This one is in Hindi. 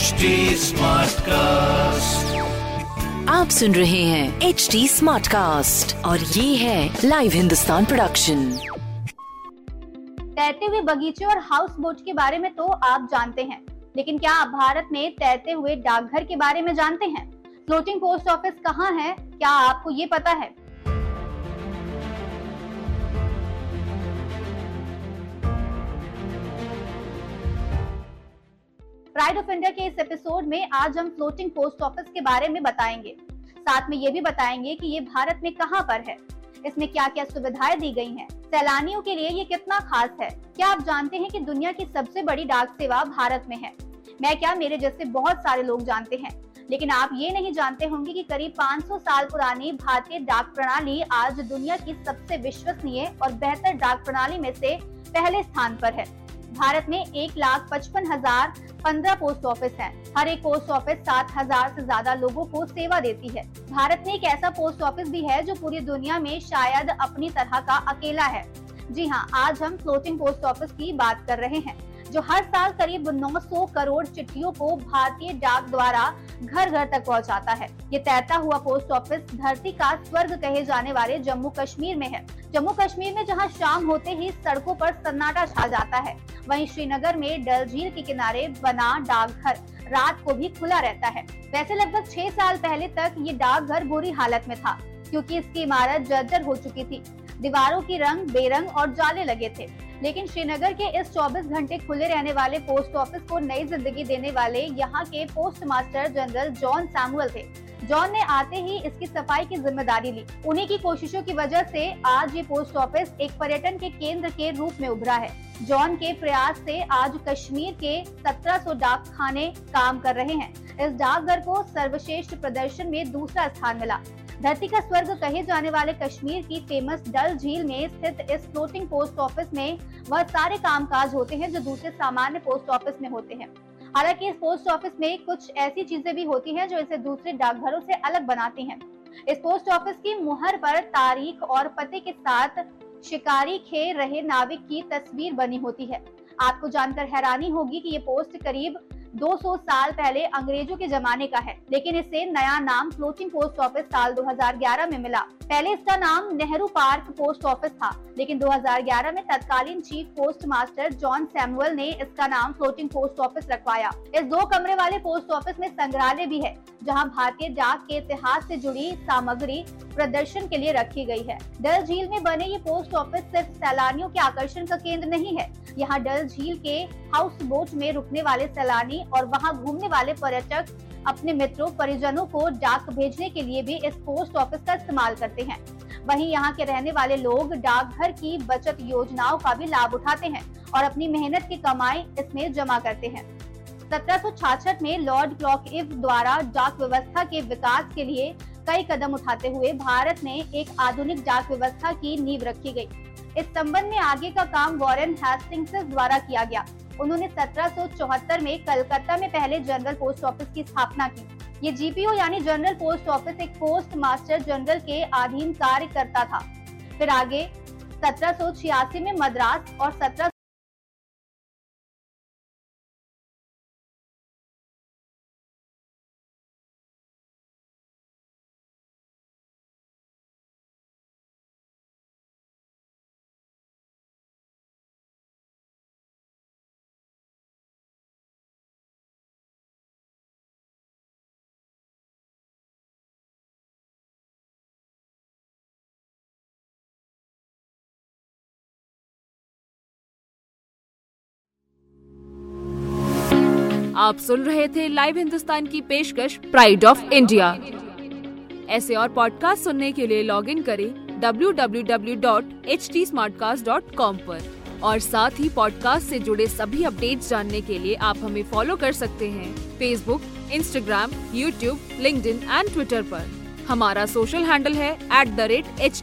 HD Smartcast. आप सुन रहे हैं एच डी स्मार्ट कास्ट और ये है लाइव हिंदुस्तान प्रोडक्शन तैरते हुए बगीचे और हाउस बोट के बारे में तो आप जानते हैं लेकिन क्या आप भारत में तैरते हुए डाकघर के बारे में जानते हैं? फ्लोटिंग पोस्ट ऑफ़िस कहाँ है? क्या आपको ये पता है? प्राइड ऑफ़ इंडिया के इस एपिसोड में आज हम फ्लोटिंग पोस्ट ऑफ़िस के बारे में बताएँगे। साथ में ये भी बताएँगे कि ये भारत में कहाँ पर है? इसमें क्या क्या सुविधाएँ दी गई हैं? सैलानियों के लिए ये कितना खास है? क्या आप जानते हैं कि दुनिया की सबसे बड़ी डाक सेवा भारत में है? मैं क्या मेरे जैसे बहुत सारे लोग जानते हैं? लेकिन आप ये नहीं जानते होंगे कि करीब 500 साल पुरानी भारतीय डाक प्रणाली आज दुनिया की सबसे विश्वसनीय और बेहतर डाक प्रणाली में से पहले स्थान पर है। भारत में एक लाख पचपन हज़ार पंद्रह पोस्ट ऑफ़िस हैं। हर एक पोस्ट ऑफ़िस सात हज़ार ऐसी ज़्यादा लोगों को सेवा देती है। भारत में एक ऐसा पोस्ट ऑफ़िस भी है जो पूरी दुनिया में शायद अपनी तरह का अकेला है। जी हाँ आज हम फ्लोटिंग पोस्ट ऑफ़िस की बात कर रहे हैं। जो हर साल करीब 900 करोड़ चिट्ठियों को भारतीय डाक द्वारा घर घर तक पहुंचाता है। ये तैरता हुआ पोस्ट ऑफ़िस धरती का स्वर्ग कहे जाने वाले जम्मू कश्मीर में है। जम्मू कश्मीर में जहाँ शाम होते ही सड़कों पर सन्नाटा छा जाता है। वहीं श्रीनगर में डल झील के किनारे बना डाकघर रात को भी खुला रहता है। वैसे लगभग छह साल पहले तक ये डाकघर बुरी हालत में था, क्योंकि इसकी इमारत जर्जर हो चुकी थी। दीवारों की रंग बेरंग और जाले लगे थे। लेकिन श्रीनगर के इस 24 घंटे खुले रहने वाले पोस्ट ऑफ़िस को नई ज़िंदगी देने वाले यहाँ के post master general John Samuel थे। जॉन ने आते ही इसकी सफ़ाई की ज़िम्मेदारी ली। उन्हीं की कोशिशों की वजह से आज ये पोस्ट ऑफ़िस एक पर्यटन के केंद्र के रूप में उभरा है। जॉन के प्रयास से आज कश्मीर के 1700 डाक खाने काम कर रहे हैं। इस डाकघर को सर्वश्रेष्ठ प्रदर्शन में दूसरा स्थान मिला। धरती का स्वर्ग कहे जाने वाले कश्मीर की फ़ेमस डल झील में स्थित इस फ्लोटिंग पोस्ट ऑफ़िस में वह सारे कामकाज होते हैं जो दूसरे सामान्य पोस्ट ऑफ़िस में होते हैं। हालाँकि इस पोस्ट ऑफ़िस में कुछ ऐसी चीज़ें भी होती हैं जो इसे दूसरे डाकघरों से अलग बनाती हैं। इस पोस्ट ऑफ़िस की मुहर पर तारीख और पते के साथ शिकारी खेल रहे नाविक की तस्वीर बनी होती है। आपको जानकर हैरानी होगी कि ये पोस्ट करीब 200 साल पहले अंग्रेज़ों के जमाने का है, लेकिन इसे नया नाम फ्लोटिंग पोस्ट ऑफ़िस साल 2011 में मिला। पहले इसका नाम नेहरू पार्क पोस्ट ऑफ़िस था, लेकिन 2011 में तत्कालीन chief post master John Samuel ने इसका नाम फ्लोटिंग पोस्ट ऑफ़िस रखवाया। इस दो कमरे वाले पोस्ट ऑफ़िस में संग्रहालय भी है, जहाँ भारतीय डाक के इतिहास से जुड़ी सामग्री प्रदर्शन के लिए रखी गई है। डल झील में बने ये पोस्ट ऑफ़िस सिर्फ़ सैलानियों के आकर्षण का केंद्र नहीं है यहाँ डल झील के हाउस बोट में रुकने वाले सैलानी और वहाँ घूमने वाले पर्यटक अपने मित्रों, परिजनों को डाक भेजने के लिए भी इस पोस्ट ऑफ़िस का इस्तेमाल करते हैं। वहीं यहाँ के रहने वाले लोग डाकघर की बचत योजनाओं का भी लाभ उठाते हैं और अपनी मेहनत की कमाई इसमें जमा करते हैं। सत्रह में लॉर्ड क्लॉक इव द्वारा डाक व्यवस्था के विकास के लिए कई कदम उठाते हुए भारत में एक आधुनिक डाक व्यवस्था की नींव रखी गई। इस संबंध में आगे का काम वॉरेन हेस्टिंग्स द्वारा किया गया। उन्होंने 1774 में कलकत्ता में पहले जनरल पोस्ट ऑफ़िस की स्थापना की। ये जीपीओ यानी जनरल पोस्ट ऑफ़िस एक पोस्ट मास्टर जनरल के अधीन कार्य करता था। फिर आगे, सत्रह सौ छियासी में मद्रास और सत्रह आप सुन रहे थे लाइव हिंदुस्तान की पेशकश प्राइड ऑफ़ इंडिया ऐसे और पॉडकास्ट सुनने के लिए लॉग इन करें www.htsmartcast.com पर। और साथ ही पॉडकास्ट से जुड़े सभी अपडेट्स जानने के लिए आप हमें फॉलो कर सकते हैं। Facebook Instagram YouTube link and Twitter पर। हमारा सोशल हैंडल है एट द रेट एच